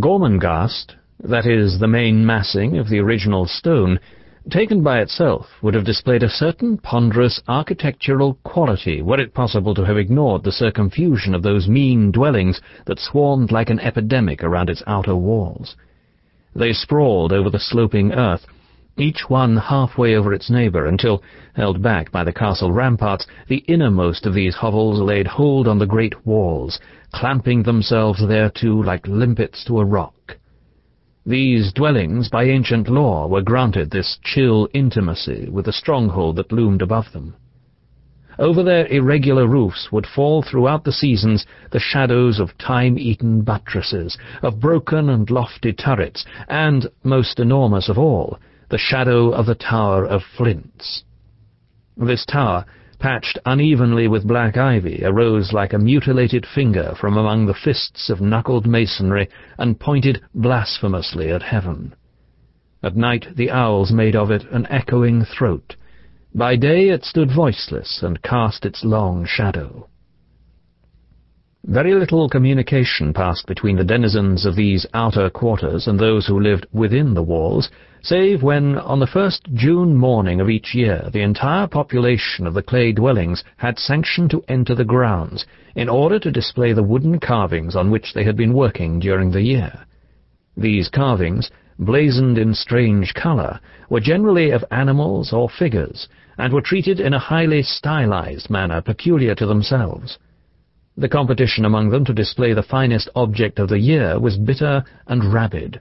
Gormenghast, that is, the main massing of the original stone, taken by itself, would have displayed a certain ponderous architectural quality were it possible to have ignored the circumfusion of those mean dwellings that swarmed like an epidemic around its outer walls. They sprawled over the sloping earth, each one halfway over its neighbour, until, held back by the castle ramparts, the innermost of these hovels laid hold on the great walls, clamping themselves thereto like limpets to a rock. These dwellings, by ancient law, were granted this chill intimacy with the stronghold that loomed above them. Over their irregular roofs would fall throughout the seasons the shadows of time-eaten buttresses, of broken and lofty turrets, and, most enormous of all, the shadow of the Tower of Flints. This tower, patched unevenly with black ivy, arose like a mutilated finger from among the fists of knuckled masonry and pointed blasphemously at heaven. At night the owls made of it an echoing throat. By day it stood voiceless and cast its long shadow. Very little communication passed between the denizens of these outer quarters and those who lived within the walls, save when, on the first June morning of each year, the entire population of the clay dwellings had sanction to enter the grounds, in order to display the wooden carvings on which they had been working during the year. These carvings, blazoned in strange colour, were generally of animals or figures, and were treated in a highly stylized manner peculiar to themselves. The competition among them to display the finest object of the year was bitter and rabid.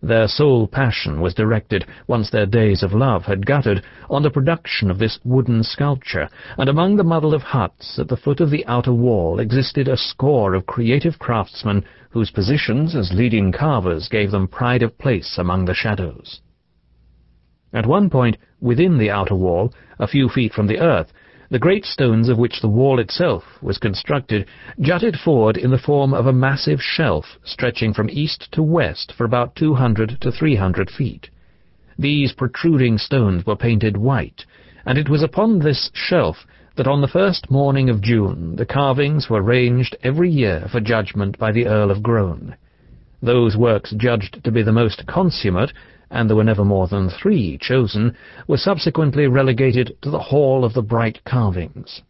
Their sole passion was directed, once their days of love had guttered, on the production of this wooden sculpture, and among the muddle of huts at the foot of the outer wall existed a score of creative craftsmen whose positions as leading carvers gave them pride of place among the shadows. At one point, within the outer wall, a few feet from the earth, the great stones of which the wall itself was constructed jutted forward in the form of a massive shelf stretching from east to west for about 200 to 300 feet. These protruding stones were painted white, and it was upon this shelf that on the first morning of June the carvings were ranged every year for judgment by the Earl of Groan. Those works judged to be the most consummate and there were never more than three chosen, were subsequently relegated to the Hall of the Bright Carvings.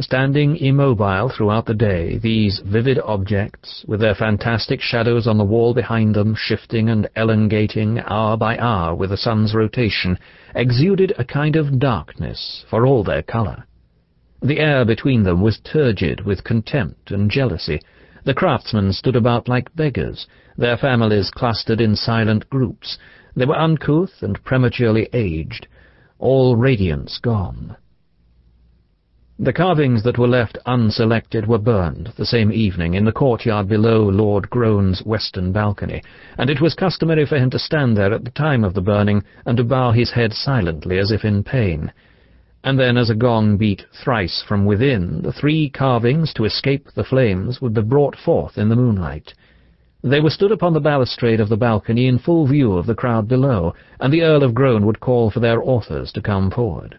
Standing immobile throughout the day, these vivid objects, with their fantastic shadows on the wall behind them shifting and elongating hour by hour with the sun's rotation, exuded a kind of darkness for all their colour. The air between them was turgid with contempt and jealousy. The craftsmen stood about like beggars, their families clustered in silent groups. They were uncouth and prematurely aged, all radiance gone. The carvings that were left unselected were burned the same evening in the courtyard below Lord Groan's western balcony, and it was customary for him to stand there at the time of the burning and to bow his head silently as if in pain. And then, as a gong beat thrice from within, the three carvings, to escape the flames, would be brought forth in the moonlight. They were stood upon the balustrade of the balcony in full view of the crowd below, and the Earl of Groan would call for their authors to come forward.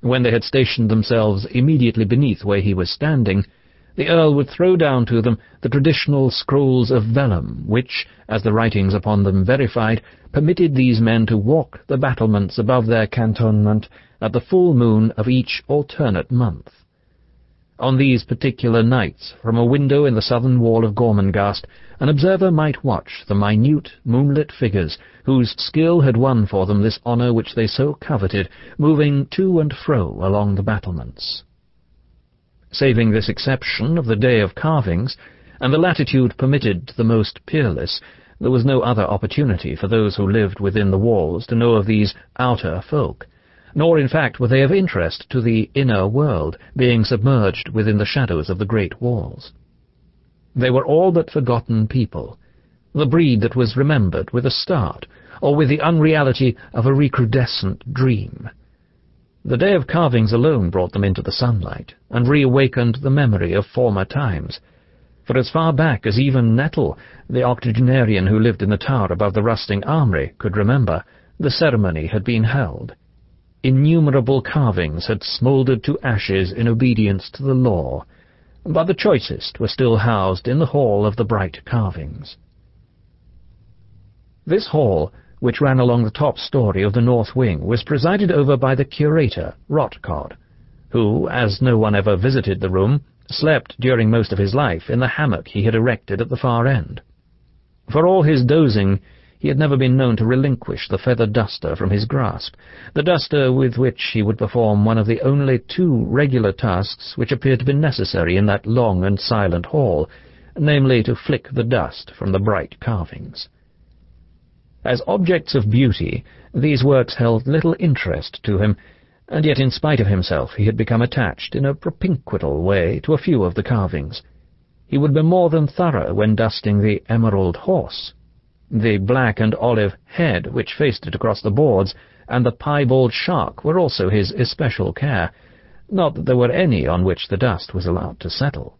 When they had stationed themselves immediately beneath where he was standing, the Earl would throw down to them the traditional scrolls of vellum, which, as the writings upon them verified, permitted these men to walk the battlements above their cantonment at the full moon of each alternate month. On these particular nights, from a window in the southern wall of Gormenghast, an observer might watch the minute, moonlit figures whose skill had won for them this honour which they so coveted, moving to and fro along the battlements. Saving this exception of the day of carvings, and the latitude permitted to the most peerless, there was no other opportunity for those who lived within the walls to know of these outer folk, nor in fact were they of interest to the inner world, being submerged within the shadows of the great walls. They were all but forgotten people, the breed that was remembered with a start, or with the unreality of a recrudescent dream. The day of carvings alone brought them into the sunlight, and reawakened the memory of former times. For as far back as even Nettle, the octogenarian who lived in the tower above the rusting armoury, could remember, the ceremony had been held. Innumerable carvings had smouldered to ashes in obedience to the law, but the choicest were still housed in the hall of the bright carvings. This hall, which ran along the top story of the north wing, was presided over by the curator, Rotcod, who, as no one ever visited the room, slept during most of his life in the hammock he had erected at the far end. For all his dozing, he had never been known to relinquish the feather duster from his grasp, the duster with which he would perform one of the only two regular tasks which appeared to be necessary in that long and silent hall, namely to flick the dust from the bright carvings. As objects of beauty, these works held little interest to him, and yet in spite of himself he had become attached in a propinquital way to a few of the carvings. He would be more than thorough when dusting the emerald horse, the black and olive head which faced it across the boards, and the piebald shark were also his especial care, not that there were any on which the dust was allowed to settle.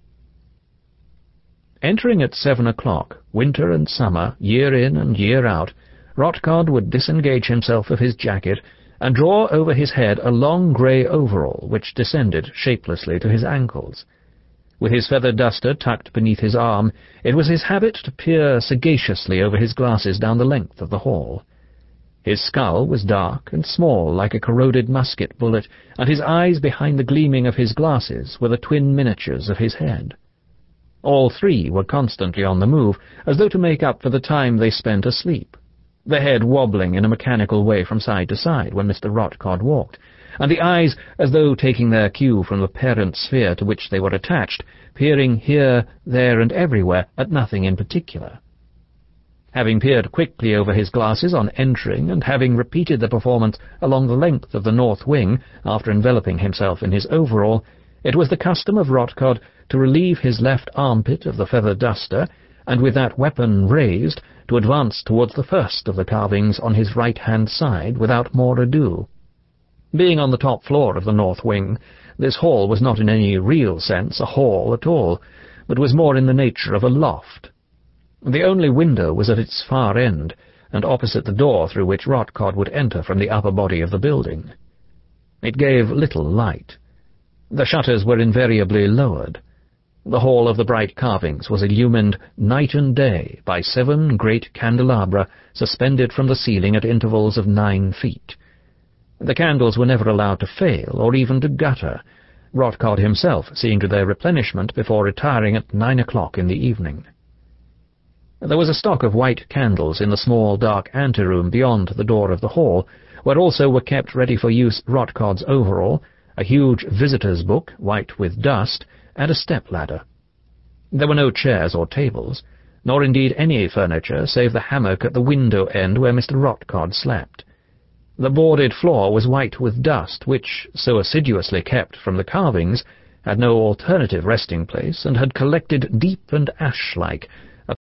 Entering at seven o'clock, winter and summer, year in and year out, Rotcod would disengage himself of his jacket and draw over his head a long grey overall which descended shapelessly to his ankles. With his feather duster tucked beneath his arm, it was his habit to peer sagaciously over his glasses down the length of the hall. His skull was dark and small like a corroded musket bullet, and his eyes behind the gleaming of his glasses were the twin miniatures of his head. All three were constantly on the move, as though to make up for the time they spent asleep, the head wobbling in a mechanical way from side to side when Mr. Rotcod walked, and the eyes, as though taking their cue from the parent sphere to which they were attached, peering here, there, and everywhere at nothing in particular. Having peered quickly over his glasses on entering, and having repeated the performance along the length of the north wing after enveloping himself in his overall, it was the custom of Rotcod to relieve his left armpit of the feather duster, and with that weapon raised, to advance towards the first of the carvings on his right-hand side without more ado. Being on the top floor of the north wing, this hall was not in any real sense a hall at all, but was more in the nature of a loft. The only window was at its far end, and opposite the door through which Rotcod would enter from the upper body of the building. It gave little light. The shutters were invariably lowered. The hall of the bright carvings was illumined night and day by seven great candelabra suspended from the ceiling at intervals of nine feet. The candles were never allowed to fail, or even to gutter, Rotcod himself seeing to their replenishment before retiring at nine o'clock in the evening. There was a stock of white candles in the small dark anteroom beyond the door of the hall, where also were kept ready for use Rotcod's overall, a huge visitor's book, white with dust, and a step-ladder. There were no chairs or tables, nor indeed any furniture save the hammock at the window end where Mr. Rotcod slept. The boarded floor was white with dust, which, so assiduously kept from the carvings, had no alternative resting place, and had collected deep and ash-like,